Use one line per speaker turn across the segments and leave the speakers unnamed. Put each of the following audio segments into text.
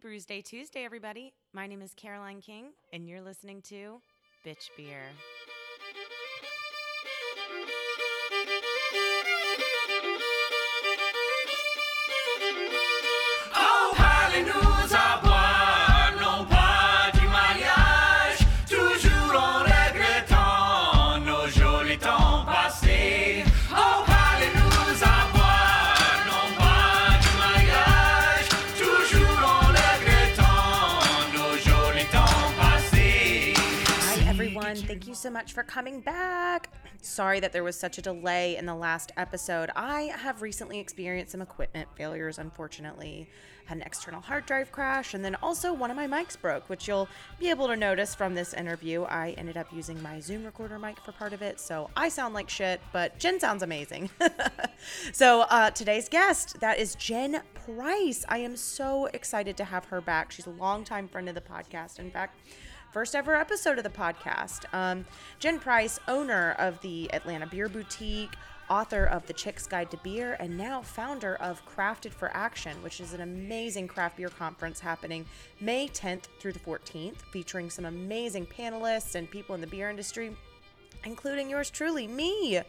Brews Day Tuesday, everybody. My name is Caroline King, and you're listening to Bitch Beer. So much for coming back. Sorry that there was such a delay in the last episode. I have recently experienced some equipment failures, unfortunately. Had an external hard drive crash, and then also one of my mics broke, which you'll be able to notice from this interview. I ended up using my Zoom recorder mic for part of it, so I sound like shit, but Jen sounds amazing. so, uh, today's guest, that is Jen Price. I am so excited to have her back. She's a longtime friend of the podcast. In fact, first ever episode of the podcast. Um, Jen Price, owner of the Atlanta Beer Boutique, author of The Chick's Guide to Beer, and now founder of Crafted for Action, which is an amazing craft beer conference happening May 10th through the 14th, featuring some amazing panelists and people in the beer industry including yours truly, me.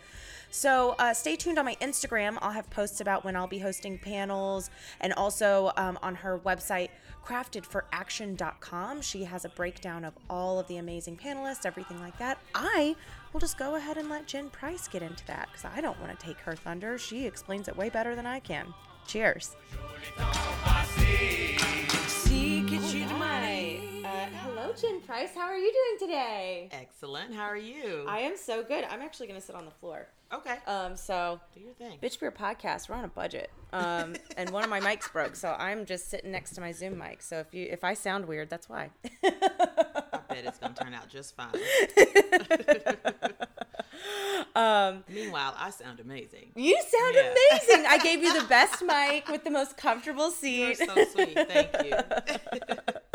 So uh, stay tuned on my Instagram. I'll have posts about when I'll be hosting panels and also um, on her website, craftedforaction.com. She has a breakdown of all of the amazing panelists, everything like that. I will just go ahead and let Jen Price get into that because I don't want to take her thunder. She explains it way better than I can. Cheers. Jen Price. How are you doing today?
Excellent. How are you?
I am so good. I'm actually going to sit on the floor.
okay.
Um, so
Do your thing.
Bitch Beer Podcast, we're on a budget. Um, and one of my mics broke, so I'm just sitting next to my Zoom mic. So if you if I sound weird, that's why.
I bet it's gonna turn out just fine.
um,
Meanwhile, I sound amazing.
you sound
Yeah.
amazing. I gave you the best mic with the most comfortable
You're
seat.
so sweet. Thank you.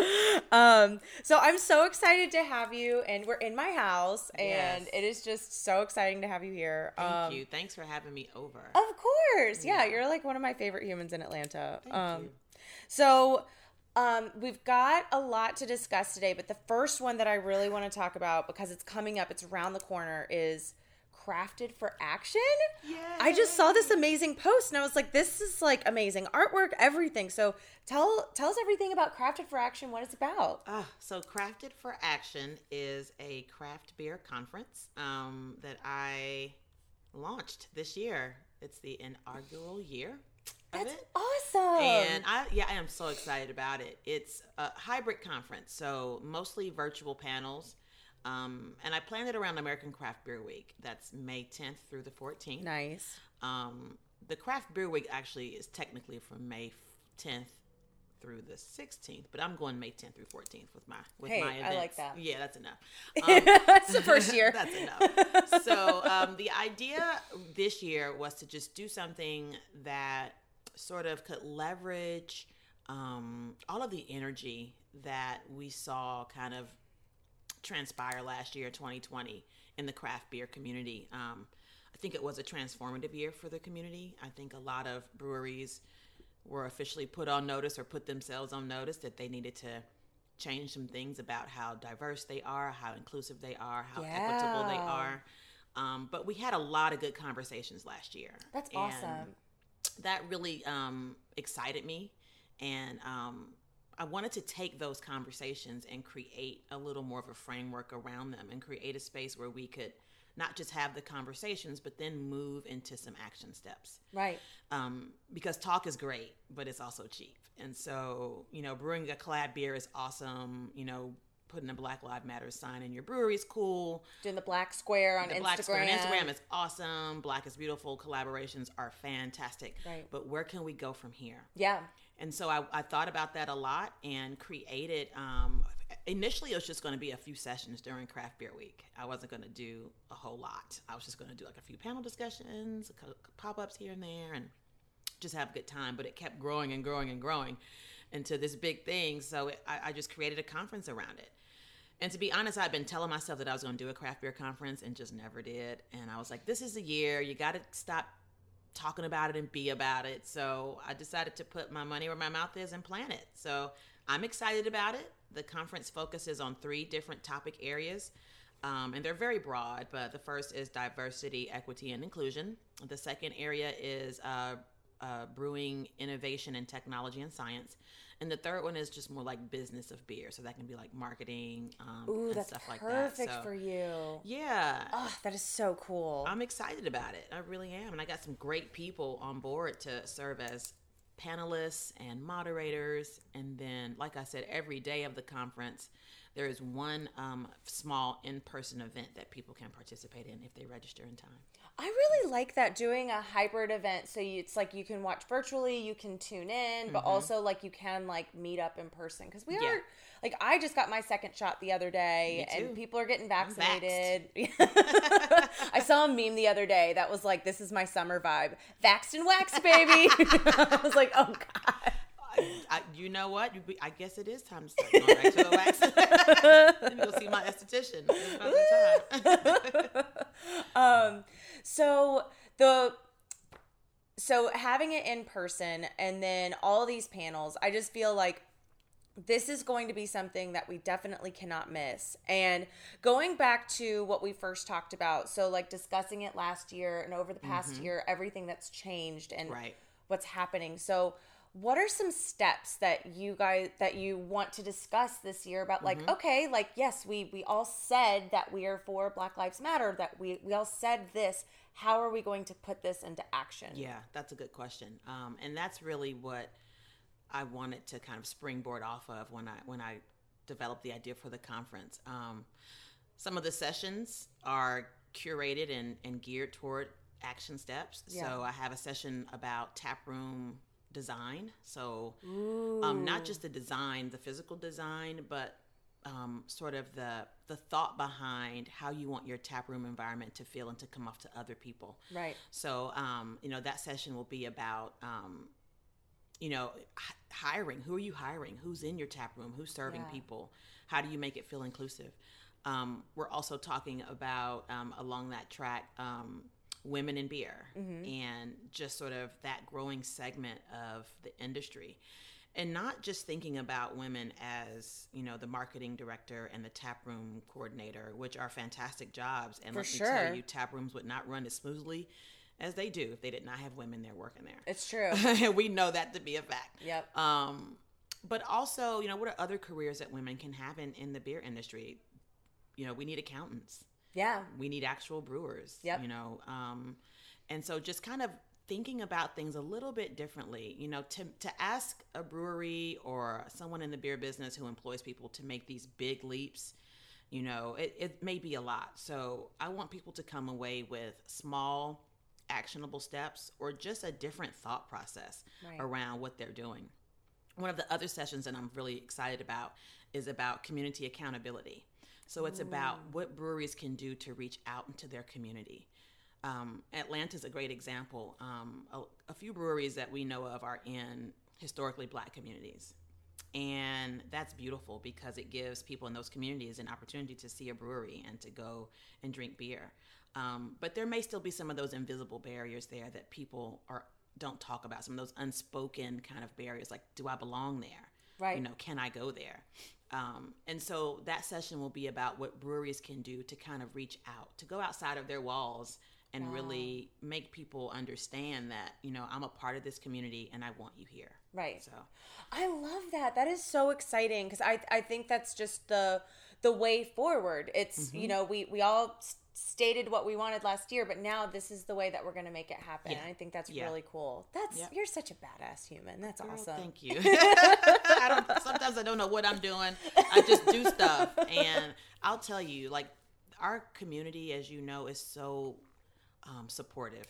um, so I'm so excited to have you, and we're in my house, and
Yes.
it is just so exciting to have you here.
Thank
um,
you. Thanks for having me over.
Of course. Yeah,
Yeah.
you're like one of my favorite humans in Atlanta.
Thank
um
you.
so um we've got a lot to discuss today, but the first one that I really want to talk about because it's coming up, it's around the corner is crafted for action. I just saw this amazing post and I was like this is like amazing artwork, everything. So tell tell us everything about Crafted for Action, what it's about.
Ah, so Crafted for Action is a craft beer conference um, that I launched this year. It's the inaugural year
That's
it.
awesome.
And I, yeah, I am so excited about it. It's a hybrid conference, so mostly virtual panels. Um, and I planned it around American Craft Beer Week. That's May 10th through the 14th.
nice.
Um, the Craft Beer Week actually is technically from May 10th through the 16th, but I'm going May 10th through 14th with my with
Hey,
my
I like that.
Yeah, that's enough. Um,
That's the first year.
That's enough. So um, the idea this year was to just do something that sort of could leverage um, all of the energy that we saw kind of transpire last year, 2020, in the craft beer community. Um, I think it was a transformative year for the community. I think a lot of breweries were officially put on notice or put themselves on notice that they needed to change some things about how diverse they are, how inclusive they are, how equitable they are. Um, but we had a lot of good conversations last year.
That's awesome.
That really um, excited me. And um, I wanted to take those conversations and create a little more of a framework around them and create a space where we could not just have the conversations, but then move into some action steps
Right.
um, because talk is great, but it's also cheap. And so, you know, brewing a collab beer is awesome. You know, putting a Black Lives Matter sign in your brewery is cool.
Doing the black square on
The
Instagram.
Black Square on Instagram is awesome. Black is beautiful. Collaborations are fantastic.
Right.
But where can we go from here?
Yeah.
And so I, I thought about that a lot and created. Um, initially, it was just going to be a few sessions during Craft Beer Week. I wasn't going to do a whole lot. I was just going to do like a few panel discussions, pop ups here and there, and just have a good time. But it kept growing and growing and growing into this big thing. So it, I, I just created a conference around it. And to be honest, I'd been telling myself that I was going to do a craft beer conference and just never did. And I was like, this is the year. You got to stop talking about it and be about it. So I decided to put my money where my mouth is and plan it. So I'm excited about it. The conference focuses on three different topic areas. Um, and they're very broad, but the first is diversity, equity, and inclusion. The second area is uh, uh, brewing, innovation, and technology and science. And the third one is just more like business of beer. So that can be like marketing um,
Ooh,
and
that's
stuff like
perfect
that. So,
for you.
yeah.
Oh, that is so cool.
I'm excited about it. I really am. And I got some great people on board to serve as panelists and moderators. And then, like I said, every day of the conference, there is one um, small in person event that people can participate in if they register in time.
I really like that doing a hybrid event. So you, it's like you can watch virtually, you can tune in, but also like you can like meet up in person because we
Mm-hmm. Yeah.
are like I just got my second shot the other day, and people are getting vaccinated. I saw a meme the other day that was like, "This is my summer vibe, vaxxed and waxed, baby." I was like, "Oh god."
I, you know what? I guess it is time to start going back to the wax. Let me go see my esthetician. It's about time.
um so the so having it in person and then all these panels i just feel like this is going to be something that we definitely cannot miss. And going back to what we first talked about so like discussing it last year and over the past mm-hmm. year everything that's changed and
Right.
what's happening. So what are some steps that you guys that you want to discuss this year about like okay like yes we we all said that we are for black lives matter that we we all said this how are we going to put this into action
Yeah, that's a good question. Um, and that's really what I wanted to kind of springboard off of when I when I developed the idea for the conference. Um, some of the sessions are curated and, and geared toward action steps.
Yeah.
So I have a session about tap room design. So um, not just the design, the physical design, but um, sort of the the thought behind how you want your tap room environment to feel and to come off to other people.
right
So, um, you know, that session will be about, um, you know, h- hiring. Who are you hiring? Who's in your tap room? Who's serving
Yeah.
people? How do you make it feel inclusive? Um, we're also talking about um, along that track um, women in beer and just sort of that growing segment of the industry. And not just thinking about women as, you know, the marketing director and the tap room coordinator, which are fantastic jobs. And
For
let me
sure.
tell you, tap rooms would not run as smoothly as they do if they did not have women there working there.
it's true
and we know that to be a fact.
Yep.
Um, but also, you know, what are other careers that women can have in, in the beer industry? You know, we need accountants.
Yeah
We need actual brewers.
Yep.
You know, um, and so just kind of thinking about things a little bit differently. You know, to to ask a brewery or someone in the beer business who employs people to make these big leaps, you know, it, it may be a lot. So I want people to come away with small, actionable steps or just a different thought process
Right.
around what they're doing. One of the other sessions that I'm really excited about is about community accountability. So it's about what breweries can do to reach out into their community. Um, Atlanta's a great example. Um, a, a few breweries that we know of are in historically black communities. And that's beautiful because it gives people in those communities an opportunity to see a brewery and to go and drink beer. Um, but there may still be some of those invisible barriers there that people are don't talk about. Some of those unspoken kind of barriers, like do I belong there?
Right.
You know, can I go there? Um, and so that session will be about what breweries can do to kind of reach out, to go outside of their walls and really make people understand that, you know, I'm a part of this community and I want you here.
Right.
So,
I love that. That is so exciting because I I think that's just the the way forward. It's
Mm-hmm.
you know we we all stated what we wanted last year, but now this is the way that we're going to make it happen.
Yeah.
And I think that's
Yeah.
really cool. That's
Yep.
you're such a badass human. That's
Girl,
awesome.
thank you. I don't, sometimes I don't know what I'm doing. I just do stuff. And I'll tell you, like, our community, as you know, is so um, supportive.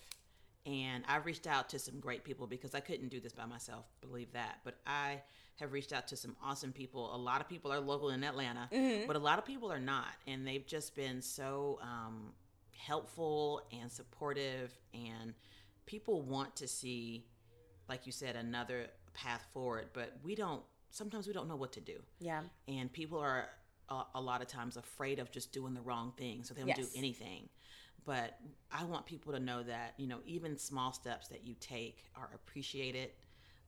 And I've reached out to some great people because I couldn't do this by myself, believe that. But I have reached out to some awesome people. A lot of people are local in Atlanta, but a lot of people are not. And they've just been so um, helpful and supportive. And people want to see, like you said, another path forward. But we don't, sometimes we don't know what to do
Yeah.
and people are a, a lot of times afraid of just doing the wrong thing so they don't do anything but i want people to know that you know even small steps that you take are appreciated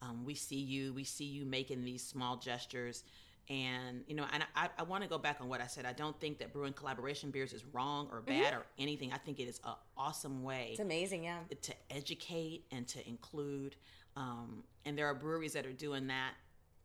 um, we see you we see you making these small gestures and you know and i, I want to go back on what i said i don't think that brewing collaboration beers is wrong or bad or anything i think it is an awesome way
It's amazing, yeah.
to educate and to include. Um, and there are breweries that are doing that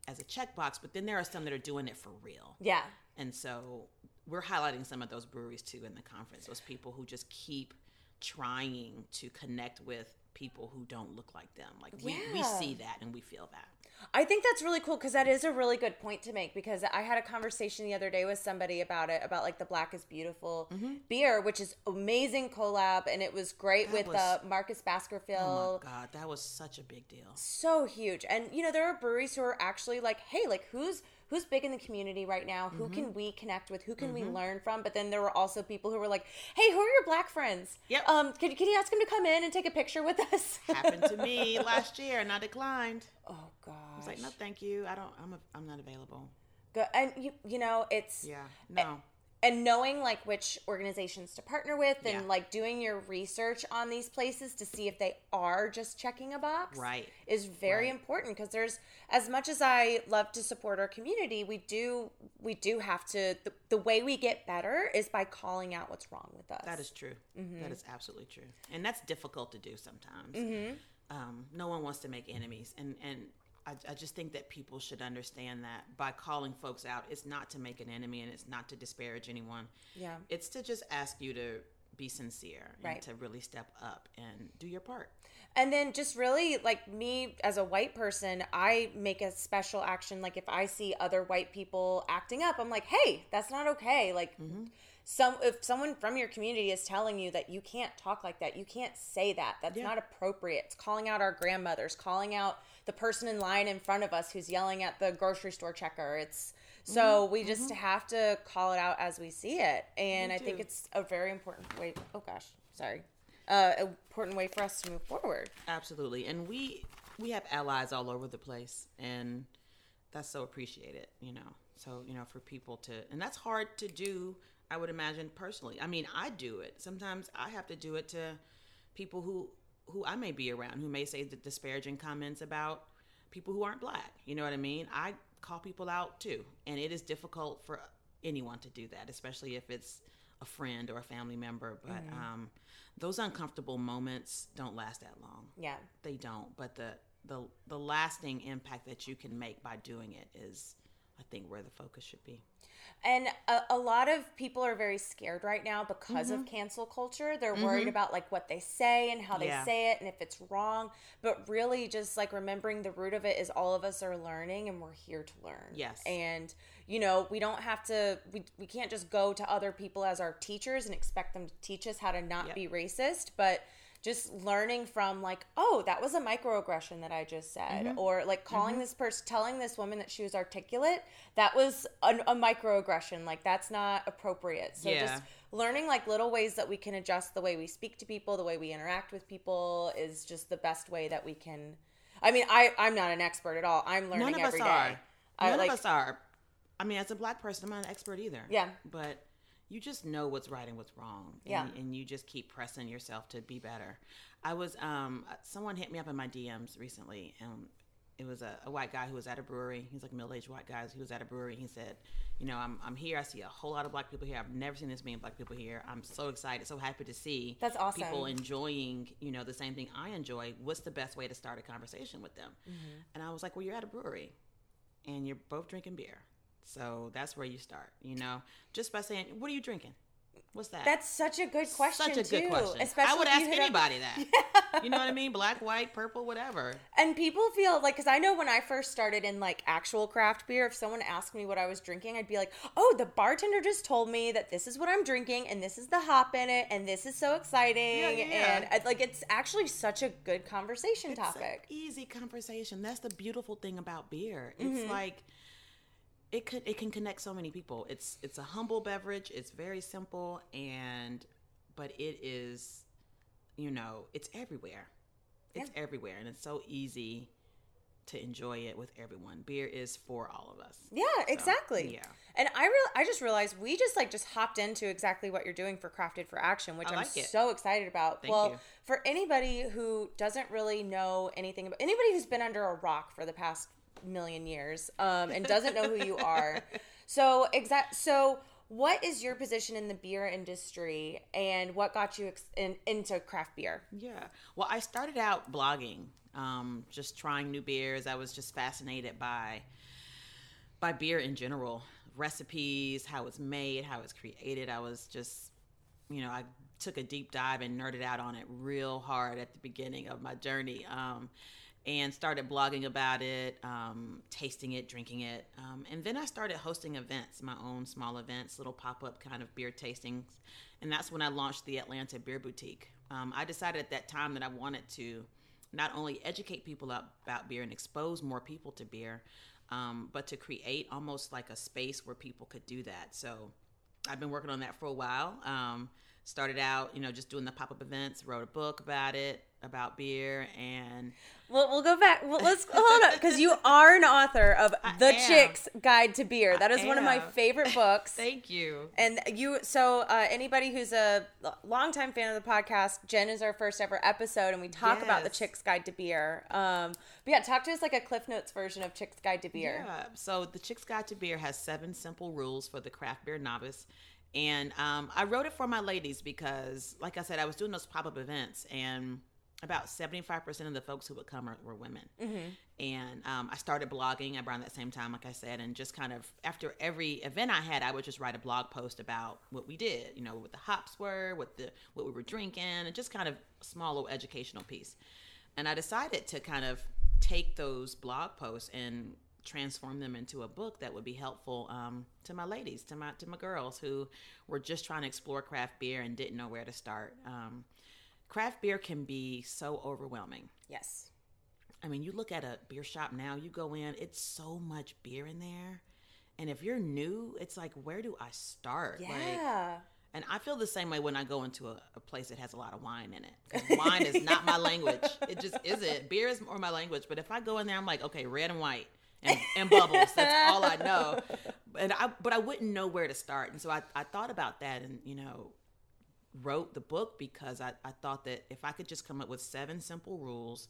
as a checkbox, but then there are some that are doing it for real.
Yeah.
And so we're highlighting some of those breweries too in the conference. Those people who just keep trying to connect with people who don't look like them. Like we, we see that and we feel that.
I think that's really cool because that is a really good point to make because I had a conversation the other day with somebody about it about like the Black is Beautiful beer, which is amazing collab and it was great
Mm-hmm. That
with
was-
uh, Marcus Baskerville.
Oh my God, that was such a big deal.
so huge and you know there are breweries who are actually like hey like who's who's big in the community right now who
Mm-hmm.
can we connect with who can we learn from but then there were also people who were like hey who are your black friends
Yep.
um can, can you ask them to come in and take a picture with us
Happened to me last year and I declined.
oh gosh
I was like, no, thank you. I don't. I'm. A, I'm not available.
Go- and you you know it's
Yeah. No.
And knowing like which organizations to partner with and
Yeah.
like doing your research on these places to see if they are just checking a box
Right.
is very
Right.
important because there's as much as i love to support our community we do we do have to the, the way we get better is by calling out what's wrong with us
That is true.
Mm-hmm.
That is absolutely true, and that's difficult to do sometimes. Um, no one wants to make enemies, and and I, I just think that people should understand that by calling folks out, it's not to make an enemy, and it's not to disparage anyone.
Yeah.
it's to just ask you to be sincere and
Right.
to really step up and do your part.
And then just really like me as a white person, I make a special action. Like if I see other white people acting up, I'm like, hey, that's not okay. Like mm-hmm. some if someone from your community is telling you that you can't talk like that, you can't say that. That's
Yeah.
not appropriate. It's calling out our grandmothers, calling out the person in line in front of us who's yelling at the grocery store checker. It's so we just have to call it out as we see it. And I think it's a very important way. Oh gosh, sorry. Uh, important way for us to move forward.
Absolutely, and we we have allies all over the place, and that's so appreciated. You know, so you know for people to, and that's hard to do. I would imagine personally. I mean, I do it. Sometimes I have to do it to people who who I may be around who may say the disparaging comments about people who aren't black. You know what I mean? I call people out too, and it is difficult for anyone to do that, especially if it's a friend or a family member. But um, those uncomfortable moments don't last that long
Yeah.
they don't but the the the lasting impact that you can make by doing it is i think where the focus should be
And a, a lot of people are very scared right now because of mm-hmm. cancel culture. They're mm-hmm. worried about like what they say and how they
Yeah.
say it and if it's wrong. But really, just like remembering the root of it is all of us are learning and we're here to learn.
Yes.
And you know, we don't have to. We we can't just go to other people as our teachers and expect them to teach us how to not
Yep.
be racist, but just learning from like oh that was a microaggression that i just said.
Mm-hmm.
or like calling this person telling this woman that she was articulate that was an, a microaggression. Like that's not appropriate. So
Yeah.
just learning like little ways that we can adjust the way we speak to people the way we interact with people is just the best way that we can i mean i i'm not an expert at all. I'm learning
none of us
every day.
Are
I,
none
like,
of us are. I mean as a black person i'm not an expert either.
Yeah.
but you just know what's right and what's wrong and,
Yeah.
and you just keep pressing yourself to be better i was um someone hit me up in my dms recently and it was a, a white guy who was at a brewery. He's like a middle-aged white guy. He was at a brewery. He said, "You know, I'm, I'm here. I see a whole lot of black people here. I've never seen this many black people here. I'm so excited, so happy to see
That's awesome.
people enjoying, you know, the same thing I enjoy. What's the best way to start a conversation with them?"
Mm-hmm.
And I was like, "Well, you're at a brewery, and you're both drinking beer, so that's where you start. You know, just by saying, "What are you drinking?" What's that?
that's such a good question
such a good
too,
question.
especially
I would ask
hit up-
anybody that. You know what I mean? Black, white, purple, whatever.
And people feel like, because I know when I first started in like actual craft beer, if someone asked me what I was drinking, I'd be like, oh, the bartender just told me that this is what I'm drinking and this is the hop in it and this is so exciting.
Yeah, yeah.
And I, like, it's actually such a good conversation
It's an
topic.
easy conversation. That's the beautiful thing about beer. It's
Mm-hmm.
like it could it can connect so many people. It's it's a humble beverage. It's very simple and but it is you know, it's everywhere. It's everywhere and it's so easy to enjoy it with everyone. Beer is for all of us.
Yeah, exactly.
yeah.
And I real I just realized we just like just hopped into exactly what you're doing for Crafted for Action, which I'm
it.
so excited about.
Thank
well,
you.
for anybody who doesn't really know anything about anybody who's been under a rock for the past million years um, and doesn't know who you are. So exact so what is your position in the beer industry and what got you ex- in, into craft beer?
Yeah. Well, I started out blogging, um, just trying new beers. I was just fascinated by by beer in general, recipes, how it's made, how it's created. I was just, you know, I took a deep dive and nerded out on it real hard at the beginning of my journey. Um, and started blogging about it, um, tasting it, drinking it. Um, and then I started hosting events, my own small events, little pop up kind of beer tastings. And that's when I launched the Atlanta Beer Boutique. Um, I decided at that time that I wanted to not only educate people about beer and expose more people to beer, um, but to create almost like a space where people could do that. So I've been working on that for a while. Um, started out, you know, just doing the pop up events, wrote a book about it, about beer, and
Well, we'll go back. Well, let's hold up because you are an author of
I
The
am.
Chick's Guide to Beer. That is one of my favorite books.
thank you.
And you, so uh, anybody who's a longtime fan of the podcast, Jen is our first ever episode, and we talk about the Chick's Guide to Beer. Um, but yeah, talk to us like a Cliff Notes version of Chick's Guide to Beer.
Yeah. So the Chick's Guide to Beer has seven simple rules for the craft beer novice. And um, I wrote it for my ladies because, like I said, I was doing those pop up events, and about 75% of the folks who would come are, were women. And um, I started blogging around that same time, like I said, and just kind of after every event I had, I would just write a blog post about what we did, you know, what the hops were, what the what we were drinking, and just kind of a small little educational piece. And I decided to kind of take those blog posts and transform them into a book that would be helpful um, to my ladies, to my to my girls who were just trying to explore craft beer and didn't know where to start. Um, craft beer can be so overwhelming.
Yes.
I mean, you look at a beer shop now, you go in, it's so much beer in there. And if you're new, it's like, where do I start? Like,
Yeah.
and I feel the same way when I go into a, a place that has a lot of wine in it. wine is not my language. It just isn't. Beer is more my language. But if I go in there, I'm like, okay, red and white and, and bubbles. That's all I know. And I, but I wouldn't know where to start. And so I, I thought about that and, you know, wrote the book because I, I thought that if I could just come up with seven simple rules,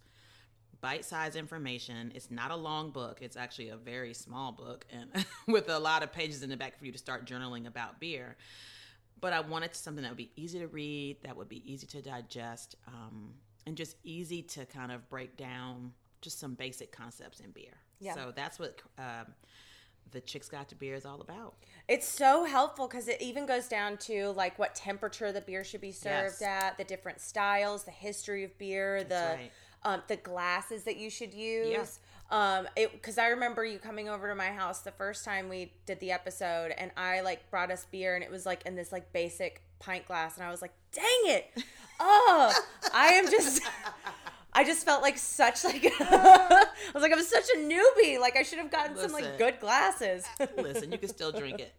bite sized information, it's not a long book. It's actually a very small book and with a lot of pages in the back for you to start journaling about beer but I wanted something that would be easy to read, that would be easy to digest, um, and just easy to kind of break down just some basic concepts in beer.
Yeah.
So that's what um, the Chicks Guide to Beer is all about.
It's so helpful because it even goes down to like what temperature the beer should be served
Yes.
at, the different styles, the history of beer, the
right.
um, the glasses that you should use.
Yeah.
Um, it because I remember you coming over to my house the first time we did the episode, and I like brought us beer, and it was like in this like basic pint glass, and I was like, "Dang it! Oh, I am just." I just felt like such like I was like I'm such a newbie. Like I should have gotten some like good glasses.
Listen, you can still drink it.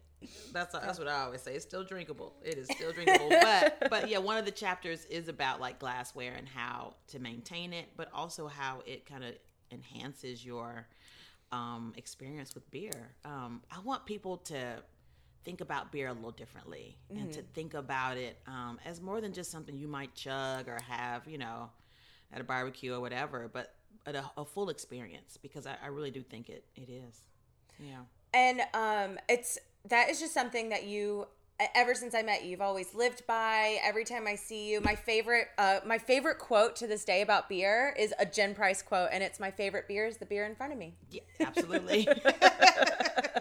That's that's what I always say. It's still drinkable. It is still drinkable. But but yeah, one of the chapters is about like glassware and how to maintain it, but also how it kind of enhances your um, experience with beer. Um, I want people to think about beer a little differently and to think about it um, as more than just something you might chug or have, you know, at a barbecue or whatever, but a, a full experience because I, I really do think it it is. Yeah.
And um, it's that is just something that you ever since I met you, you've always lived by. Every time I see you, my favorite uh, my favorite quote to this day about beer is a Jen Price quote, and it's my favorite beer is the beer in front of me.
Yeah, absolutely.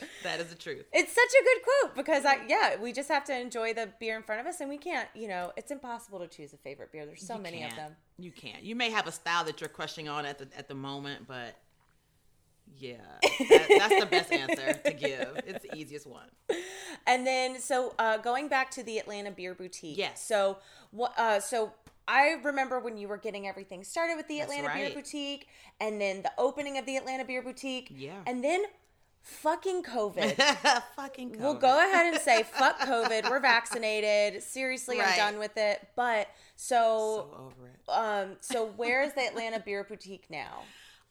that is the truth.
It's such a good quote because I yeah, we just have to enjoy the beer in front of us, and we can't. You know, it's impossible to choose a favorite beer. There's so
You
many of
can't.
them.
You can't. You may have a style that you're crushing on at the at the moment, but yeah, that, that's the best answer to give. It's the easiest one.
And then, so uh, going back to the Atlanta Beer Boutique.
Yes.
So what? Uh, so I remember when you were getting everything started with the Atlanta Beer. Boutique, and then the opening of the Atlanta Beer Boutique.
Yeah.
And then, fucking COVID.
Fucking. COVID.
We'll go ahead and say fuck COVID. We're vaccinated. Seriously, I'm done with it. But so,
So over it.
um, so where is the Atlanta Beer Boutique now?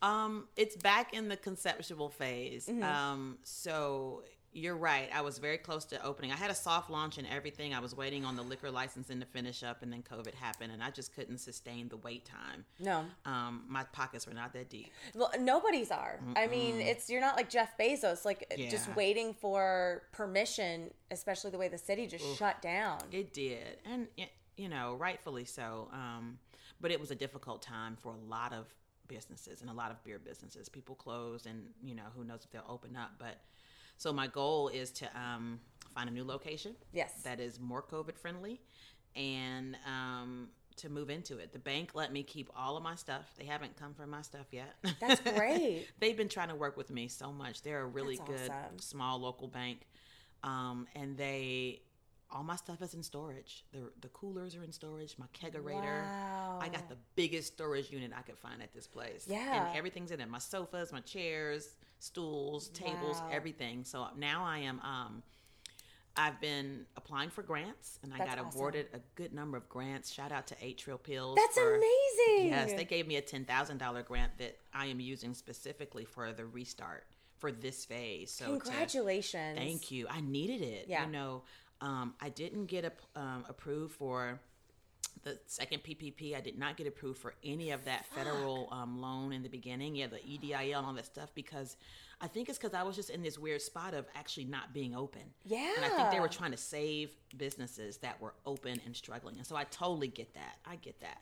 Um, it's back in the conceptual phase.
Mm-hmm.
Um, so you're right. I was very close to opening. I had a soft launch and everything. I was waiting on the liquor licensing to finish up, and then COVID happened, and I just couldn't sustain the wait time.
No.
Um, my pockets were not that deep.
Well, nobody's are. I mean, it's you're not like Jeff Bezos, like just waiting for permission, especially the way the city just shut down.
It did, and it, you know, rightfully so. Um, but it was a difficult time for a lot of businesses and a lot of beer businesses. People closed, and you know, who knows if they'll open up. But so my goal is to um, find a new location.
Yes.
that is more COVID friendly, and um, to move into it. The bank let me keep all of my stuff. They haven't come for my stuff yet.
That's great.
They've been trying to work with me so much. They're a really
That's
good
awesome.
small local bank, um, and they all my stuff is in storage. The the coolers are in storage. My kegerator. Wow. I got the biggest storage unit I could find at this place.
Yeah.
and everything's in it. My sofas, my chairs, stools, tables,
Wow.
everything. So now I am. Um, I've been applying for grants, and I
That's
got
awesome.
awarded a good number of grants. Shout out to Eight Trill Pills.
That's
for-
amazing.
Yes, they gave me a ten thousand dollar grant that I am using specifically for the restart for this phase. So to-
Congratulations.
thank you. I needed it.
Yeah.
You know, um, I didn't get a, um, approved for the second PPP. I did not get approved for any of that federal um, loan in the beginning. Yeah, the EIDL and all that stuff because I think it's because I was just in this weird spot of actually not being open. Yeah. And I think they were trying to save businesses that were open and struggling. And so I totally get that. I get that.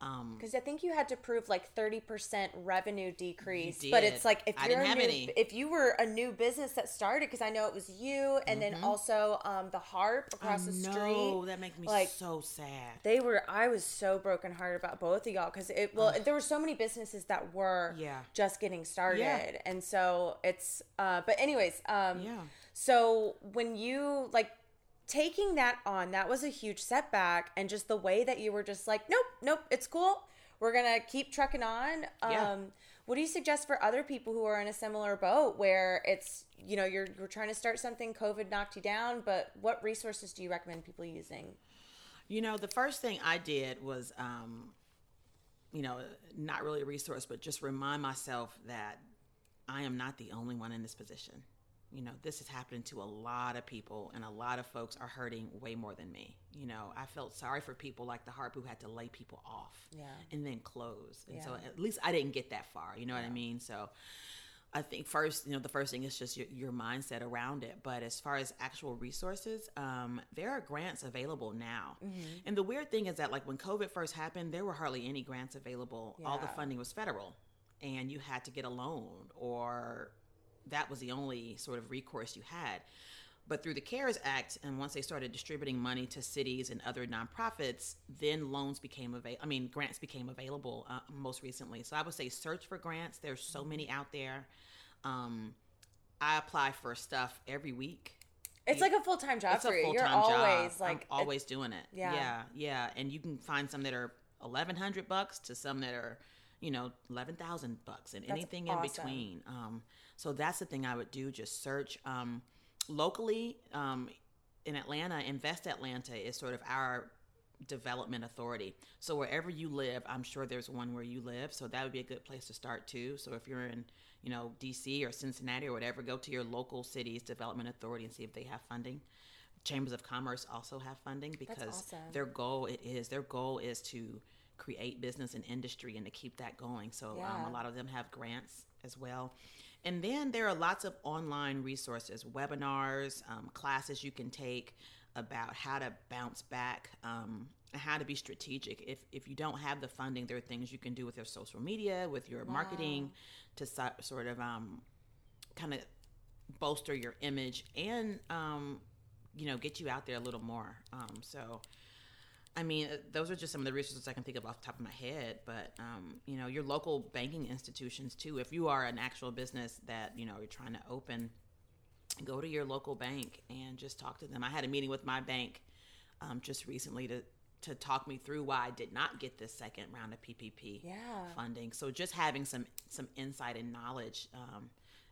Um,
Because I think you had to prove like thirty percent revenue decrease, but it's like if you're a new,
any.
if you were a new business that started, because I know it was you, and then also um, the Harp across the
no,
street.
that makes me
like,
so sad.
They were. I was so brokenhearted about both of y'all because it. Well, there were so many businesses that were
Yeah.
just getting started,
Yeah.
and so it's. Uh, but anyways, um,
Yeah.
So when you like taking that on, that was a huge setback, and just the way that you were just like, nope, nope, it's cool. We're gonna keep trucking on. Um, What do you suggest for other people who are in a similar boat where it's you know you're you're trying to start something, COVID knocked you down, but what resources do you recommend people using?
You know, the first thing I did was, um, you know, not really a resource, but just remind myself that I am not the only one in this position. You know, this is happening to a lot of people, and a lot of folks are hurting way more than me. You know, I felt sorry for people like the Harp who had to lay people off
Yeah.
and then close. And so at least I didn't get that far. You know what I mean? So I think first, you know, the first thing is just your, your mindset around it. But as far as actual resources, um, there are grants available now. And the weird thing is that, like, when COVID first happened, there were hardly any grants available. All the funding was federal, and you had to get a loan, or that was the only sort of recourse you had. But through the CARES Act, and once they started distributing money to cities and other nonprofits, then loans became available. I mean, grants became available uh, most recently. So I would say search for grants. There's so many out there. Um, I apply for stuff every week.
It's like a full time job
It's a
for you.
full time job.
always like
I'm always doing it.
Yeah.
yeah, yeah. And you can find some that are eleven hundred bucks to some that are, you know, eleven thousand bucks, and anything in between. Um, so that's the thing I would do. Just search um, locally um, in Atlanta. Invest Atlanta is sort of our development authority. So wherever you live, I'm sure there's one where you live. So that would be a good place to start too. So if you're in, you know, DC or Cincinnati or whatever, go to your local city's development authority and see if they have funding. Chambers of Commerce also have funding because
awesome.
their goal it is their goal is to create business and industry and to keep that going. So um, a lot of them have grants as well. And then there are lots of online resources, webinars, um, classes you can take about how to bounce back, um, how to be strategic. If, if you don't have the funding, there are things you can do with your social media, with your marketing to so, sort of um, kind of bolster your image and, um, you know, get you out there a little more. Um, so, I mean, uh, those are just some of the resources I can think of off the top of my head. But um, you know, your local banking institutions too. If you are an actual business that you know you're trying to open, go to your local bank and just talk to them. I had a meeting with my bank um, just recently to to talk me through why I did not get this second round of PPP
Yeah.
funding. So just having some some insight and knowledge um,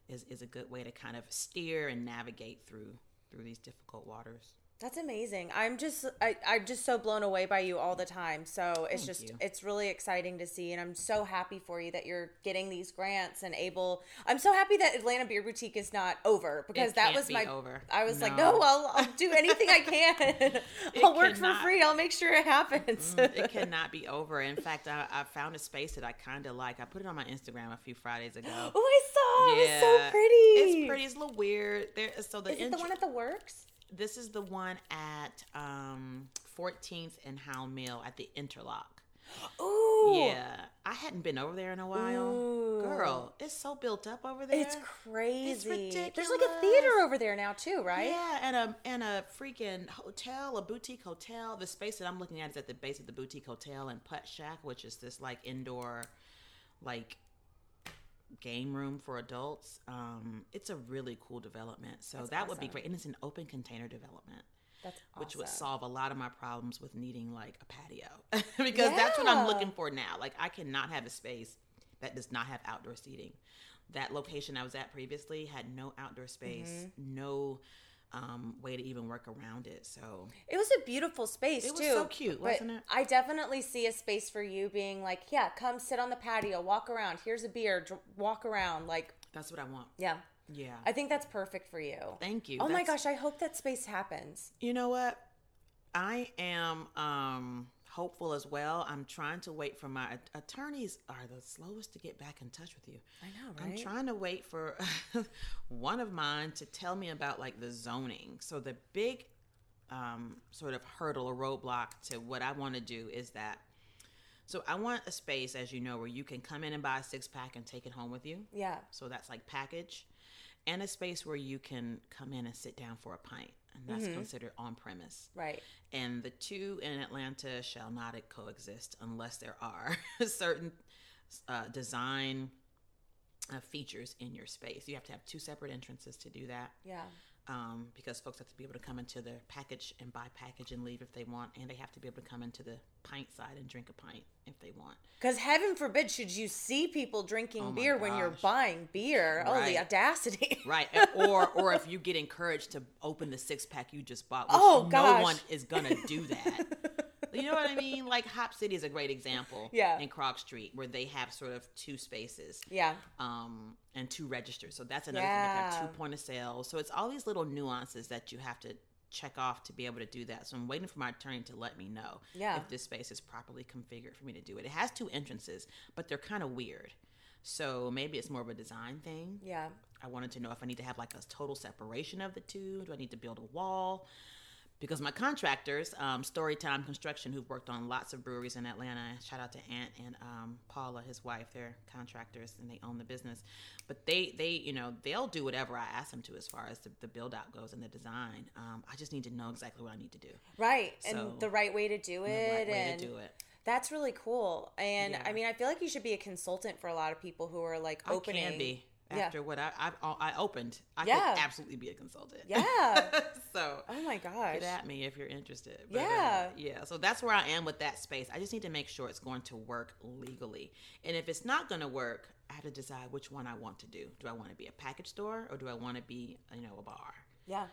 is is a good way to kind of steer and navigate through through these difficult waters.
That's amazing. I'm just I, I'm just so blown away by you all the time. So it's
Thank
just
you.
it's really exciting to see and I'm so happy for you that you're getting these grants and able I'm so happy that Atlanta Beer Boutique is not over because
It
that was
be
my
over.
I was like,
No.
no, I'll, I'll do anything I can. I'll work for free. I'll make sure it happens.
Mm, it cannot be over. In fact, I, I found a space that I kind of like. I put it on my Instagram a few Fridays ago.
oh, I saw. It was so pretty.
It's pretty. It's a little weird. There, so the
Is it the one at the works?
This is the one at um 14th and Howell Mill at the Interlock.
Ooh.
Yeah, I hadn't been over there in a while.
Ooh.
Girl, it's so built up over there.
It's crazy. There's like a theater over there now too, right?
Yeah, and a and a freaking hotel, a boutique hotel. The space that I'm looking at is at the base of the boutique hotel and Puttshack, which is this like indoor, like game room for adults. Um, it's a really cool development. So
That's
that would be great, and it's an open container development.
That's
Which would solve a lot of my problems with needing like a patio, because that's what I'm looking for now. Like I cannot have a space that does not have outdoor seating. That location I was at previously had no outdoor space,
Mm-hmm.
no um, way to even work around it. So
It was a beautiful space
It was
too.
so cute, wasn't it?
I definitely see a space for you being like, yeah, come sit on the patio, walk around. Here's a beer, dr- walk around. Like,
that's what I want.
yeah,
Yeah.
I think that's perfect for you.
Thank you.
Oh my gosh, I hope that space happens.
You know what? I am um, hopeful as well. I'm trying to wait for my attorneys are the slowest to get back in touch with you.
I know, right?
I'm trying to wait for one of mine to tell me about like the zoning. So the big um, sort of hurdle or roadblock to what I want to do is that. So I want a space, as you know, where you can come in and buy a six pack and take it home with you.
Yeah.
So that's like package, and a space where you can come in and sit down for a pint, and that's considered on premise.
Right.
And the two in Atlanta shall not coexist unless there are certain uh, design uh, features in your space. You have to have two separate entrances to do that.
Yeah.
Um, because folks have to be able to come into the package and buy package and leave if they want, and they have to be able to come into the pint side and drink a pint if they want.
Because heaven forbid, should you see people drinking
Oh
beer when you're buying beer? Oh, the audacity.
Right. or or if you get encouraged to open the six pack you just bought, which
Oh,
no
gosh.
one is gonna do that. you know what I mean? Like Hop City is a great example.
Yeah.
In Krog Street, where they have sort of two spaces.
yeah.
Um, and two registers. So that's another thing. They have
Yeah.
two point of sale. So it's all these little nuances that you have to check off to be able to do that. So I'm waiting for my attorney to let me know
Yeah.
if this space is properly configured for me to do it. It has two entrances, but they're kind of weird. So maybe it's more of a design thing.
Yeah.
I wanted to know if I need to have like a total separation of the two. Do I need to build a wall? Because my contractors, um, Storytime Construction, who've worked on lots of breweries in Atlanta, shout out to Ant and um, Paula, his wife. They're contractors and they own the business. But they, they, you know, they'll do whatever I ask them to as far as the, the build out goes and the design. Um, I just need to know exactly what I need to do.
Right. And the right way to do
The
it.
right way
and
to do it.
That's really cool. And
Yeah.
I mean, I feel like you should be a consultant for a lot of people who are like opening.
I can be
Yeah.
after what I, I I opened. I
Yeah.
could absolutely be a consultant.
Yeah.
so
Oh my gosh.
get at me if you're interested. But, uh,
Yeah.
yeah. So that's where I am with that space. I just need to make sure it's going to work legally. And if it's not going to work, I have to decide which one I want to do. Do I want to be a package store or do I want to be, you know, a bar?
Yeah.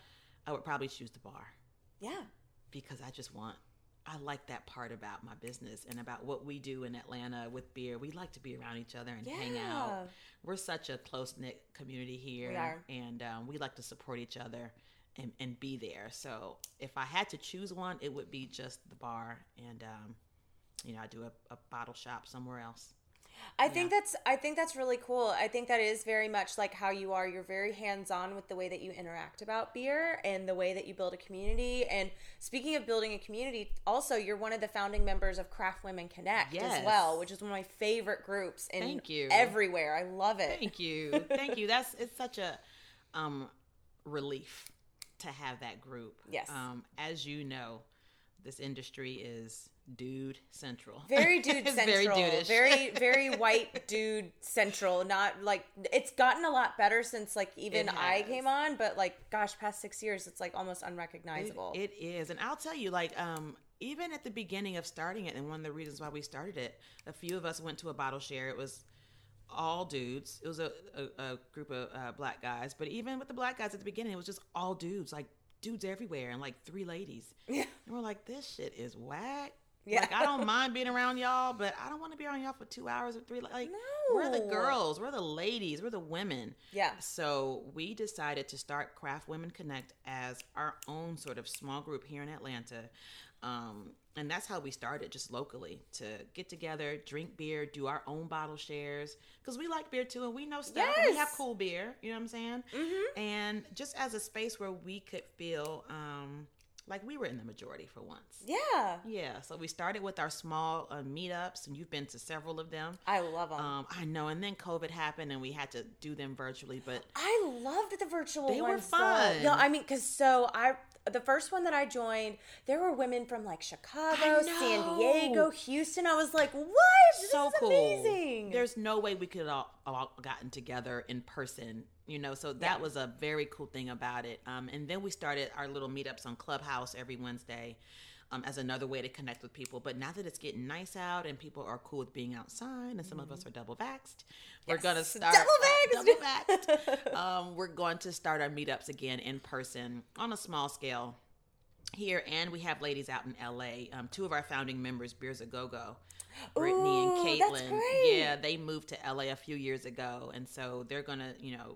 I would probably choose the bar
Yeah.
because I just want. I like that part about my business and about what we do in Atlanta with beer. We like to be around each other and hang out. We're such a close knit community here,
We
and um, we like to support each other and, and be there. So if I had to choose one, it would be just the bar, and um, you know, I do a, a bottle shop somewhere else.
I think that's I think that's really cool. I think that is very much like how you are. You're very hands-on with the way that you interact about beer and the way that you build a community. And speaking of building a community, also you're one of the founding members of Craft Women Connect as well, which is one of my favorite groups in
Thank you.
everywhere. I love it.
Thank you, thank you. That's it's such a um, relief to have that group.
Yes.
Um, as you know, this industry is dude central.
Very dude central.
very dudish.
very very white dude central. Not like it's gotten a lot better since like even I came on, but like gosh, past six years, it's like almost unrecognizable.
It, it is, and I'll tell you, like, um, even at the beginning of starting it, and one of the reasons why we started it, a few of us went to a bottle share. It was all dudes. It was a, a, a group of uh, black guys, but even with the black guys at the beginning, it was just all dudes, like dudes everywhere and like three ladies.
Yeah.
And we're like, this shit is whack.
Yeah.
Like I don't mind being around y'all, but I don't want to be around y'all for two hours or three. Like we're the girls, we're the ladies, we're the women.
Yeah.
So we decided to start Craft Women Connect as our own sort of small group here in Atlanta. Um, and that's how we started, just locally, to get together, drink beer, do our own bottle shares, because we like beer too, and we know stuff. and We have cool beer, you know what I'm saying?
Mm-hmm.
And just as a space where we could feel um, like we were in the majority for once.
Yeah.
Yeah, so we started with our small uh, meetups, and you've been to several of them.
I love them.
Um, I know, and then COVID happened, and we had to do them virtually. But
I loved the virtual
They were
ones. though.
fun.
No, I mean, cause so I the first one that I joined, there were women from like Chicago, San. Diego, Houston. I was like, what? This
so
is
cool.
amazing.
There's no way we could all, all gotten together in person, you know. So that
Yeah.
was a very cool thing about it. Um, and then we started our little meetups on Clubhouse every Wednesday. Um, as another way to connect with people. But now that it's getting nice out and people are cool with being outside, and some of us are double vaxxed, we're gonna start
double
double vaxxed. um, we're going to start our meetups again in person on a small scale here, and we have ladies out in LA. Um, two of our founding members, Beers a Go Go, Brittany
Ooh,
and Caitlin. Yeah, they moved to LA a few years ago, and so they're gonna, you know,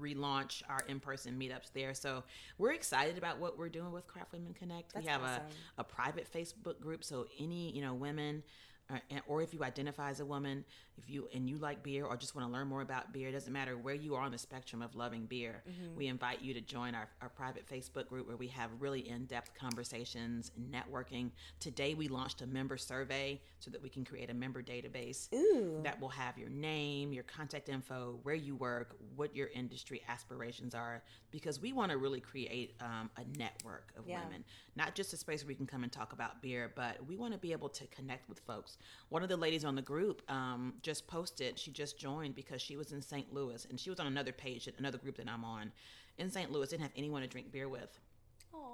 relaunch our in-person meetups there. So we're excited about what we're doing with Craft Women Connect.
That's
we have
awesome.
a, a private Facebook group, so any you know women. Or, or if you identify as a woman, if you and you like beer or just want to learn more about beer, it doesn't matter where you are on the spectrum of loving beer.
Mm-hmm.
We invite you to join our, our private Facebook group where we have really in-depth conversations, networking. Today we launched a member survey so that we can create a member database
Ooh.
that will have your name, your contact info, where you work, what your industry aspirations are, because we want to really create um, a network of
Yeah.
women, not just a space where we can come and talk about beer, but we want to be able to connect with folks. One of the ladies on the group um, just posted, she just joined because she was in St. Louis and she was on another page, another group that I'm on in St. Louis, didn't have anyone to drink beer with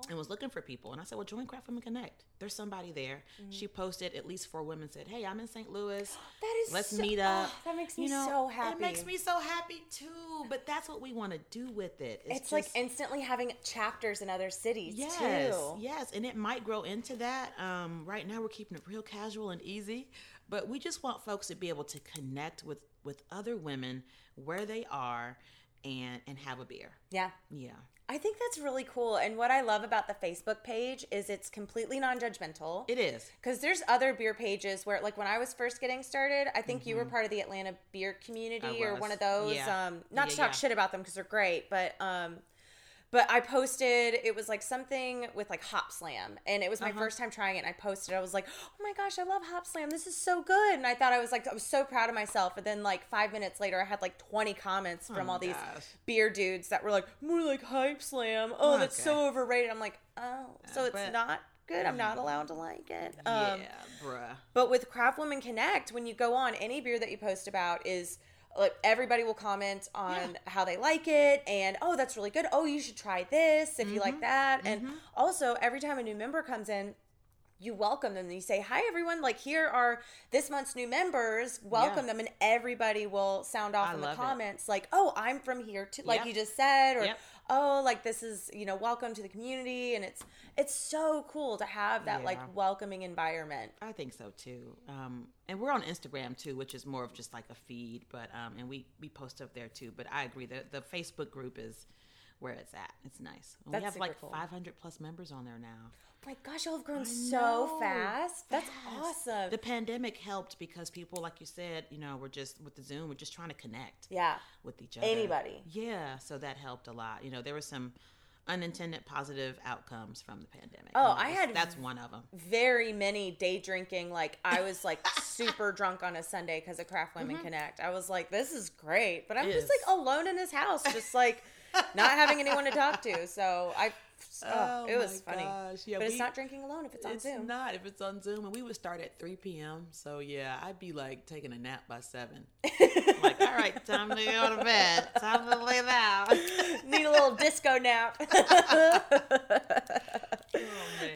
And was looking for people. And I said, Well, join Craft Women Connect. There's somebody there. She posted at least four women said, Hey, I'm in St. Louis.
That is
Let's
so-
meet up.
oh, that makes me
You know,
so happy.
It makes me so happy too. But that's what we want to do with it.
It's, like
just-
instantly having chapters in other cities
Yes,
too.
yes, and it might grow into that. Um, right now, we're keeping it real casual and easy, but we just want folks to be able to connect with with other women where they are, and and have a beer.
Yeah.
Yeah,
I think that's really cool. And what I love about the Facebook page is it's completely non-judgmental.
it is.
Because there's other beer pages where, like, when I was first getting started, I think you were part of the Atlanta beer community
Mm-hmm.
Or one of those.
Yeah.
Um, not
Yeah,
to talk
yeah.
shit about them because they're great, but um, but I posted. It was like something with like Hop Slam, and it was my
Uh-huh.
first time trying it. And I posted. I was like, oh my gosh, I love Hop Slam. This is so good. And I thought I was like, I was so proud of myself. And then like five minutes later, I had like 20 comments from
Oh,
all these beer dudes that were like, more like Hype Slam. Oh, that's so overrated. I'm like, oh, so it's
but-
not good. I'm not allowed to like it. Um,
yeah, bruh.
but with Craft Women Connect, when you go on, any beer that you post about is like everybody will comment on
Yeah.
how they like it and oh that's really good. Oh, you should try this if you
Mm-hmm.
like that. And also every time a new member comes in, you welcome them and you say, Hi everyone, like here are this month's new members. Welcome
Yeah.
them and everybody will sound off
I
in the
love it.
comments like, Oh, I'm from here too like
Yep.
you just said or oh like this is you know welcome to the community and it's it's so cool to have that like welcoming environment
I think so too. Um, and we're on Instagram too, which is more of just like a feed, but um, and we we post up there too. But I agree that the Facebook group is where it's at. It's nice. And
That's
we have like
cool.
500 plus members on there now.
Oh my gosh, y'all have grown so
know,
fast. That's
fast.
awesome.
The pandemic helped because people, like you said, you know, we're just with the Zoom, we're just trying to connect
yeah.
with each other.
Anybody.
Yeah, so that helped a lot. You know, there were some unintended positive outcomes from the pandemic.
Oh, I had-
that's one of them.
Very many day drinking. Like I was like super drunk on a Sunday because of Craft Women Connect. I was like, this is great. But I'm
Mm-hmm. It
just
is.
like alone in this house, just like not having anyone to talk to. So I oh, it was
my
funny.
gosh. Yeah,
but it's not drinking alone if it's on
it's
Zoom.
It's not if it's on Zoom, and we would start at 3 p.m. So yeah, I'd be like taking a nap by seven. like, all right, time to go to bed. Time to lay down.
Need a little disco nap.
Oh.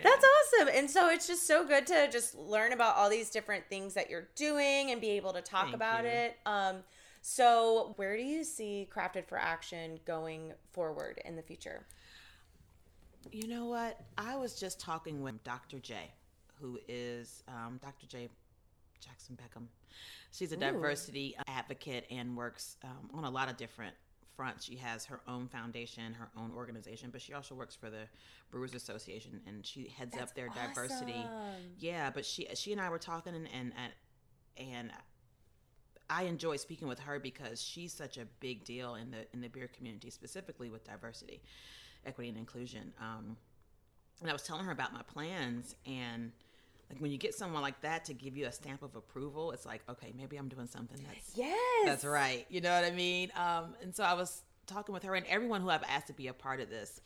That's awesome. And so it's just so good to just learn about all these different things that you're doing and be able to talk
Thank
about
you.
it. Um, so where do you see Crafted for Action going forward in the future?
You know what? I was just talking with Dr. J, who is um, Dr. J. Jackson Beckham. She's a diversity advocate and works um, on a lot of different fronts. She has her own foundation, her own organization, but she also works for the Brewers Association and she heads up their diversity. Yeah, but she she and I were talking and and and, and I enjoy speaking with her because she's such a big deal in the in the beer community, specifically with diversity, equity, and inclusion. Um, and I was telling her about my plans, and like when you get someone like that to give you a stamp of approval, it's like, okay, maybe I'm doing something that's
Yes.
that's right. You know what I mean? Um, and so I was talking with her and everyone who I've asked to be a part of this.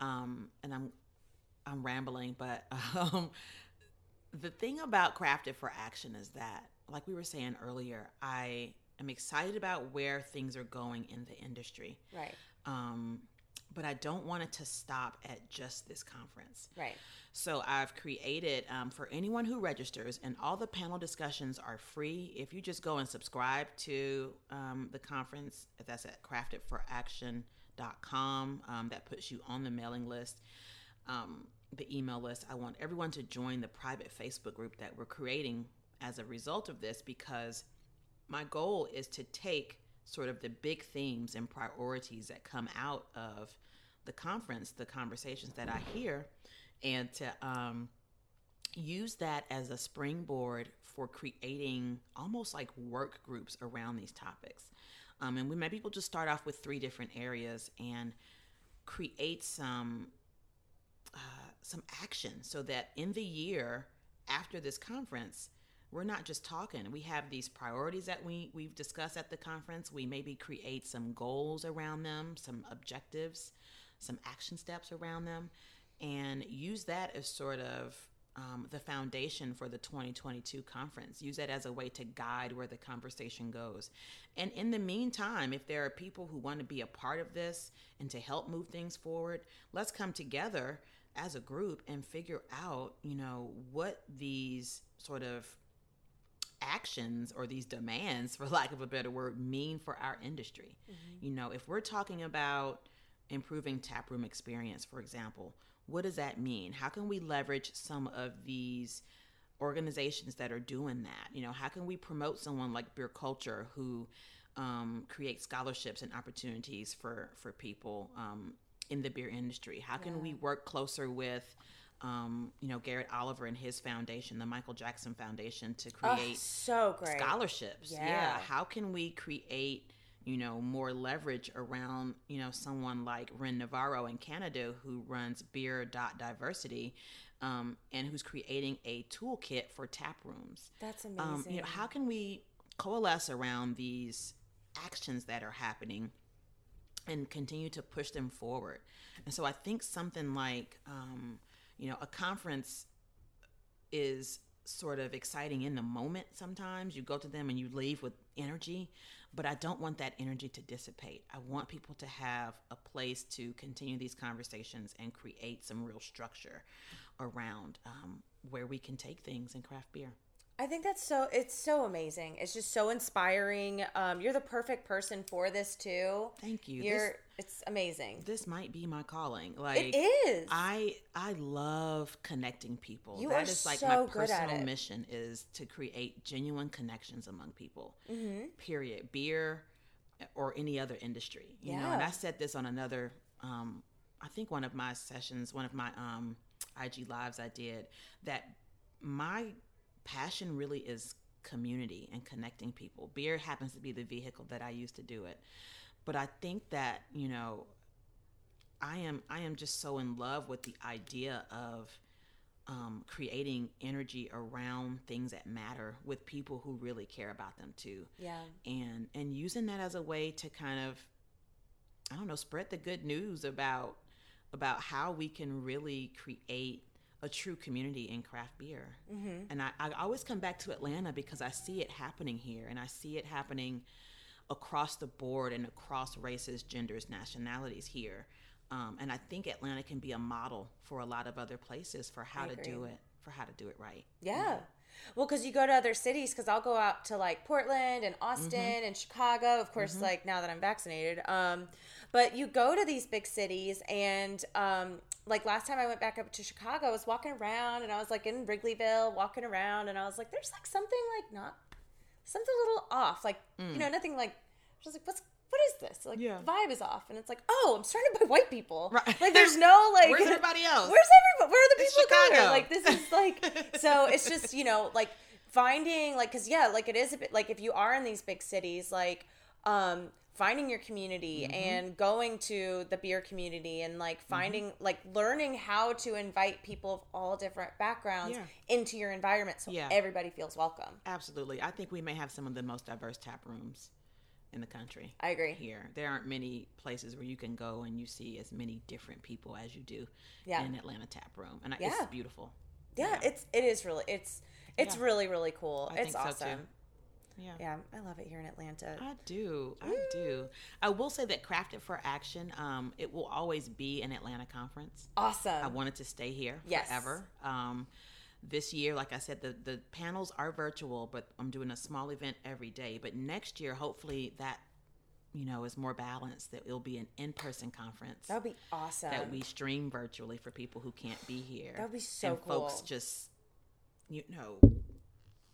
Um, and I'm I'm rambling, but um, the thing about Crafted for Action is that, like we were saying earlier, I am excited about where things are going in the industry.
Right.
Um, but I don't want it to stop at just this conference.
Right.
So I've created um, for anyone who registers, and all the panel discussions are free. If you just go and subscribe to um, the conference, that's at craftedforaction.com. Um, that puts you on the mailing list, um, the email list. I want everyone to join the private Facebook group that we're creating as a result of this because my goal is to take sort of the big themes and priorities that come out of the conference, the conversations that I hear, and to um, use that as a springboard for creating almost like work groups around these topics. Um, and we maybe we'll just start off with three different areas and create some uh, some action so that in the year after this conference we're not just talking. We have these priorities that we we've discussed at the conference. We maybe create some goals around them some objectives some action steps around them and use that as sort of um, the foundation for the 2022 conference. Use that as a way to guide where the conversation goes. And in the meantime, if there are people who want to be a part of this and to help move things forward, let's come together as a group and figure out, you know, what these sort of actions or these demands, for lack of a better word, mean for our industry. You know, if we're talking about improving taproom experience, for example, what does that mean? How can we leverage some of these organizations that are doing that? You know, how can we promote someone like Beer Kulture who um, creates scholarships and opportunities for for people um, in the beer industry? How can we work closer with um, you know Garrett Oliver and his foundation, the Michael Jackson Foundation, to
Oh,
create
so great.
scholarships. Yeah.
Yeah.
How can we create, you know, more leverage around, you know, someone like Ren Navarro in Canada who runs Beer.Diversity um, and who's creating a toolkit for tap rooms.
That's amazing.
Um, you know, how can we coalesce around these actions that are happening and continue to push them forward? And so I think something like, um, you know, a conference is sort of exciting in the moment sometimes. You go to them and you leave with energy, but I don't want that energy to dissipate. I want people to have a place to continue these conversations and create some real structure around um, where we can take things in craft beer.
I think that's so it's so amazing. It's just so inspiring. Um, you're the perfect person for this too.
Thank you.
You're
This-
it's amazing.
This might be my calling. Like
It is.
I I love connecting people.
You
That
are
is like
so
my personal mission is to create genuine connections among people.
Mm-hmm.
Period. Beer or any other industry. You know, and I said this on another um I think one of my sessions, one of my um IG lives I did that my passion really is community and connecting people. Beer happens to be the vehicle that I use to do it. But I think that, you know, I am I am just so in love with the idea of um, creating energy around things that matter with people who really care about them too,
yeah.
and and using that as a way to kind of I don't know spread the good news about about how we can really create a true community in craft beer. Mm-hmm. And I, I always come back to Atlanta because I see it happening here, and I see it happening across the board and across races, genders, nationalities here. Um, and I think Atlanta can be a model for a lot of other places for how to do it, for how to do it right.
Yeah. Well, because you go to other cities, because I'll go out to like Portland and Austin
Mm-hmm.
and Chicago, of course, like now that I'm vaccinated. Um, but you go to these big cities, and um, like last time I went back up to Chicago, I was walking around and I was like in Wrigleyville, walking around, and I was like, there's like something like not, something a little off. Like, you know, nothing like, I was like, what's, what is this? Like,
Mm. Yeah.
the vibe is off. And it's like, oh, I'm surrounded by white people.
Right.
Like, there's no like,
Where's everybody else?
Where's everybody? Where are the people going?
Chicago.
Like this is like so. It's just you know like finding like because yeah like it is a bit like if you are in these big cities like um finding your community
Mm-hmm.
and going to the beer community and like finding like learning how to invite people of all different backgrounds
Yeah.
into your environment so
Yeah.
everybody feels welcome
Absolutely. I think we may have some of the most diverse tap rooms in the country.
I agree.
Here, there aren't many places where you can go and you see as many different people as you do
Yeah.
in Atlanta Tap Room, and
Yeah.
it's beautiful.
yeah, it's it is really it's it's
Yeah.
really really cool
I
it's
so,
awesome
too. Yeah.
yeah i love it here in atlanta
I do. I do. I will say that Crafted for Action, um, it will always be an Atlanta conference.
awesome
I wanted to stay here
Yes.
forever. Um, this year, like I said, the, the panels are virtual, but I'm doing a small event every day. But next year, hopefully, that you know is more balanced. That it'll be an in-person conference
that would be awesome
that we stream virtually for people who can't be here.
That would be so
and folks just you know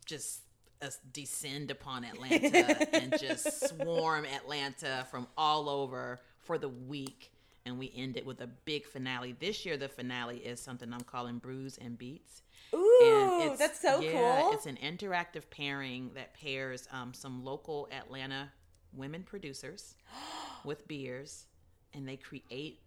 just uh, descend upon Atlanta and just swarm Atlanta from all over for the week. And we end it with a big finale. This year, the finale is something I'm calling Brews and Beats.
Ooh, that's so
yeah,
cool.
It's an interactive pairing that pairs um, some local Atlanta women producers with beers, and they create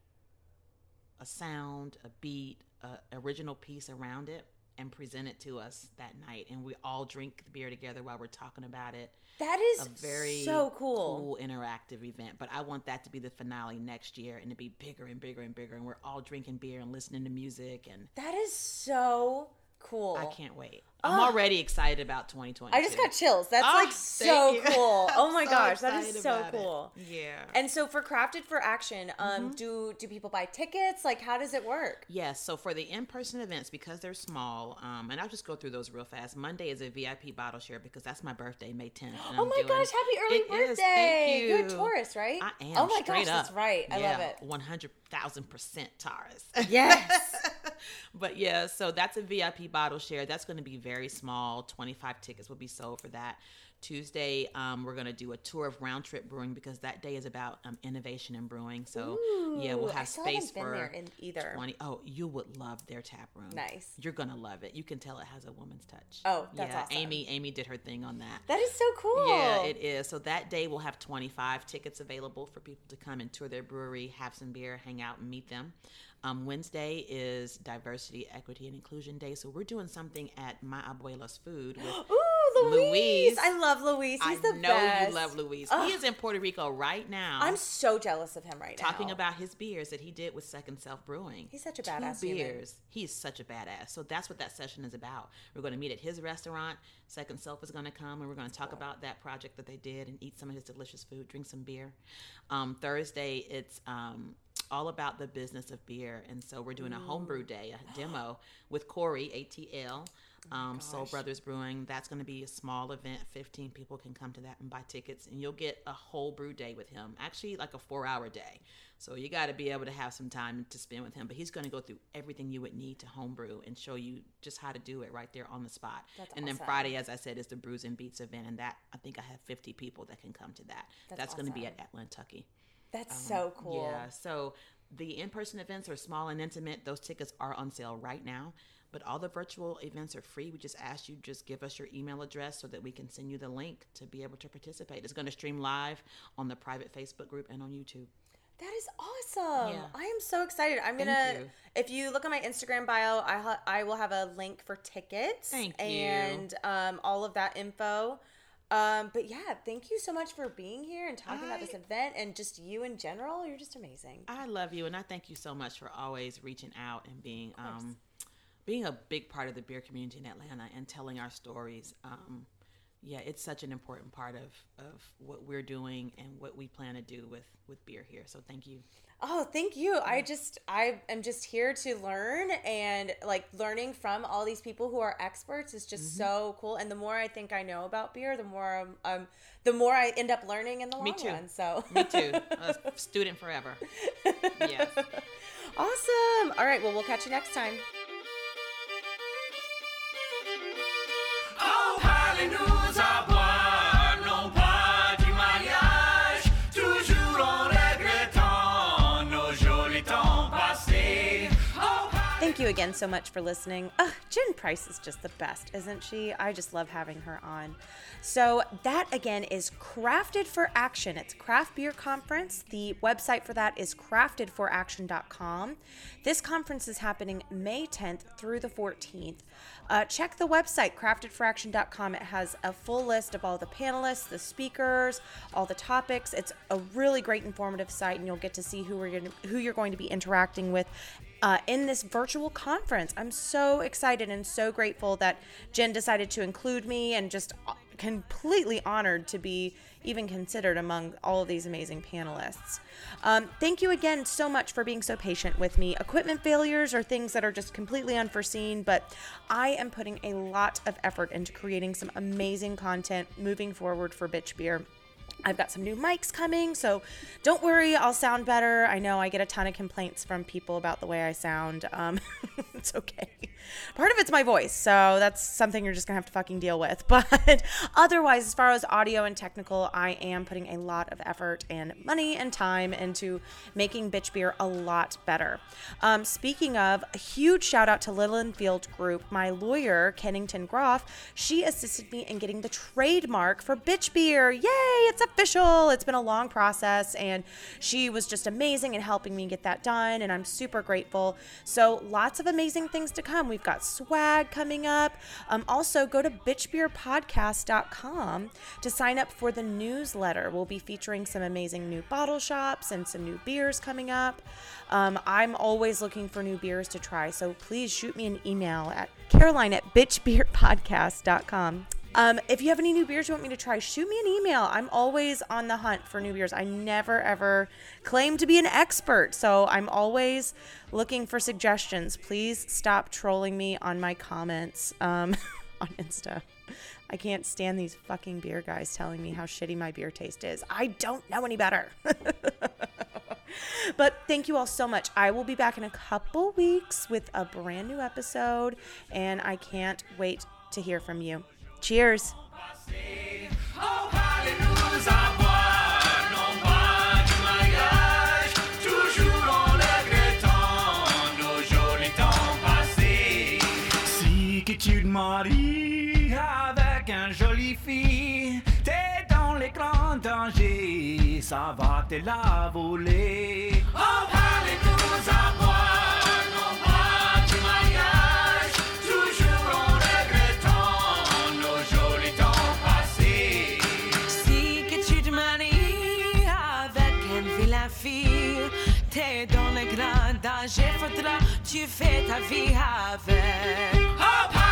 a sound, a beat, a original piece around it, and present it to us that night. And we all drink the beer together while we're talking about it.
That is
A very
so cool.
interactive event. But I want that to be the finale next year and to be bigger and bigger and bigger. And we're all drinking beer and listening to music, and
That is so cool.
I can't wait. I'm already excited about 2020.
I just got chills. That's
Ah,
like so cool. Oh my
so
gosh, that is so
about it.
cool.
Yeah.
And so for Crafted for Action, um,
Mm-hmm.
do do people buy tickets? Like, how does it work?
Yes, so for the in-person events, because they're small, um, and I'll just go through those real fast. Monday is a VIP bottle share because that's my birthday, May 10th. and
Oh my
doing-
gosh, happy early
It
birthday!
is, thank you.
You're a Taurus, right?
I am.
Oh my gosh,
up.
that's right. I love
Yeah,
it.
One hundred thousand percent Taurus.
Yes.
but yeah, so that's a VIP bottle share. That's going to be very small. Twenty five tickets will be sold for that. Tuesday, um, we're going to do a tour of Round Trip Brewing because that day is about um, innovation in brewing. So yeah, we'll
Ooh,
have space for
either.
20 oh you would love their tap room
Nice.
you're gonna love it you can tell it has a woman's touch
Oh, that's
yeah
awesome.
amy amy did her thing on that
That is so cool.
yeah, it is. So that day we'll have 25 tickets available for people to come and tour their brewery, have some beer, hang out, and meet them. Um, Wednesday is Diversity, Equity, and Inclusion Day. So we're doing something at My Abuela's Food with
Ooh, Luis.
Luis.
I love Luis. He's
I
the
know
best.
you love Luis.
Ugh.
He is in Puerto Rico right now.
I'm so jealous of him right now.
talking about his beers that he did with Second Self Brewing.
He's such a
Two
badass human.
beers. He's such a badass. So that's what that session is about. We're going to meet at his restaurant. Second Self is going to come, and we're going to talk about that project that they did and eat some of his delicious food, drink some beer. Um, Thursday, it's um, all about the business of beer, and so we're doing a homebrew day, a demo with Corey ATL. Um, Soul Brothers Brewing. That's going to be a small event. 15 people can come to that and buy tickets, and you'll get a whole brew day with him. Actually, like a four hour day. So you got to be able to have some time to spend with him. But he's going to go through everything you would need to homebrew and show you just how to do it right there on the spot.
That's
and then. Friday, as I said, is the Brews and Beats event, and that I think I have 50 people that can come to that.
That's
That's, going to be
awesome.
at Atlantucky.
That's so cool.
Yeah. So the in-person events are small and intimate. Those tickets are on sale right now. But all the virtual events are free. We just ask you just give us your email address so that we can send you the link to be able to participate. It's going to stream live on the private Facebook group and on YouTube.
That is awesome.
Yeah.
I am so excited. I'm
Thank
gonna.
you.
If you look at my Instagram bio, I ha- I will have a link for tickets.
Thank you.
And um, all of that info. Um, but yeah, thank you so much for being here and talking about this event and just you in general. You're just amazing.
I love you, and I thank you so much for always reaching out and being um, being a big part of the beer community in Atlanta and telling our stories. Um, yeah, it's such an important part of, of what we're doing and what we plan to do with, with beer here. So thank you.
Oh, thank you. I just I am just here to learn and like learning from all these people who are experts is just so cool. And the more I think I know about beer, the more um, um the more I end up learning in the long
Me too.
run. So
Me too. A student forever. Yes.
awesome. All right, well we'll catch you next time. Thank you again so much for listening. Ugh, Jen Price is just the best, isn't she? I just love having her on. So, that again is Crafted for Action. It's Craft Beer Conference. The website for that is craftedforaction.com. This conference is happening May 10th through the 14th. Uh, check the website, craftedforaction.com. It has a full list of all the panelists, the speakers, all the topics. It's a really great informative site, and you'll get to see who, we're gonna, who you're going to be interacting with uh, in this virtual conference. I'm so excited and so grateful that Jen decided to include me and just uh, completely honored to be even considered among all of these amazing panelists. Um, thank you again so much for being so patient with me. Equipment failures are things that are just completely unforeseen, but I am putting a lot of effort into creating some amazing content moving forward for Bitch Beer. I've got some new mics coming, so don't worry, I'll sound better. I know I get a ton of complaints from people about the way I sound. Um, it's okay. Part of it's my voice, so that's something you're just gonna have to fucking deal with. But otherwise, as far as audio and technical, I am putting a lot of effort and money and time into making Bitch Beer a lot better. Um, speaking of, a huge shout out to Littleton Field Group, my lawyer, Kennington Groff. She assisted me in getting the trademark for Bitch Beer. Yay! It's official. It's been a long process, and she was just amazing in helping me get that done, and I'm super grateful. So, lots of amazing things to come. We've got swag coming up. Um, also, go to bitchbeerpodcast.com to sign up for the newsletter. We'll be featuring some amazing new bottle shops and some new beers coming up. Um, I'm always looking for new beers to try, so please shoot me an email at caroline at bitchbeerpodcast.com. Um, if you have any new beers you want me to try, shoot me an email. I'm always on the hunt for new beers. I never ever claim to be an expert, so I'm always looking for suggestions. Please stop trolling me on my comments um, on Insta. I can't stand these fucking beer guys telling me how shitty my beer taste is. I don't know any better. but thank you all so much. I will be back in a couple weeks with a brand new episode, and I can't wait to hear from you. Cheers.
Que tu te maries avec un joli fille, t'es dans les grands dangers, ça va te la voler.
T'es dans le grand danger, faudra tu fais ta vie avec.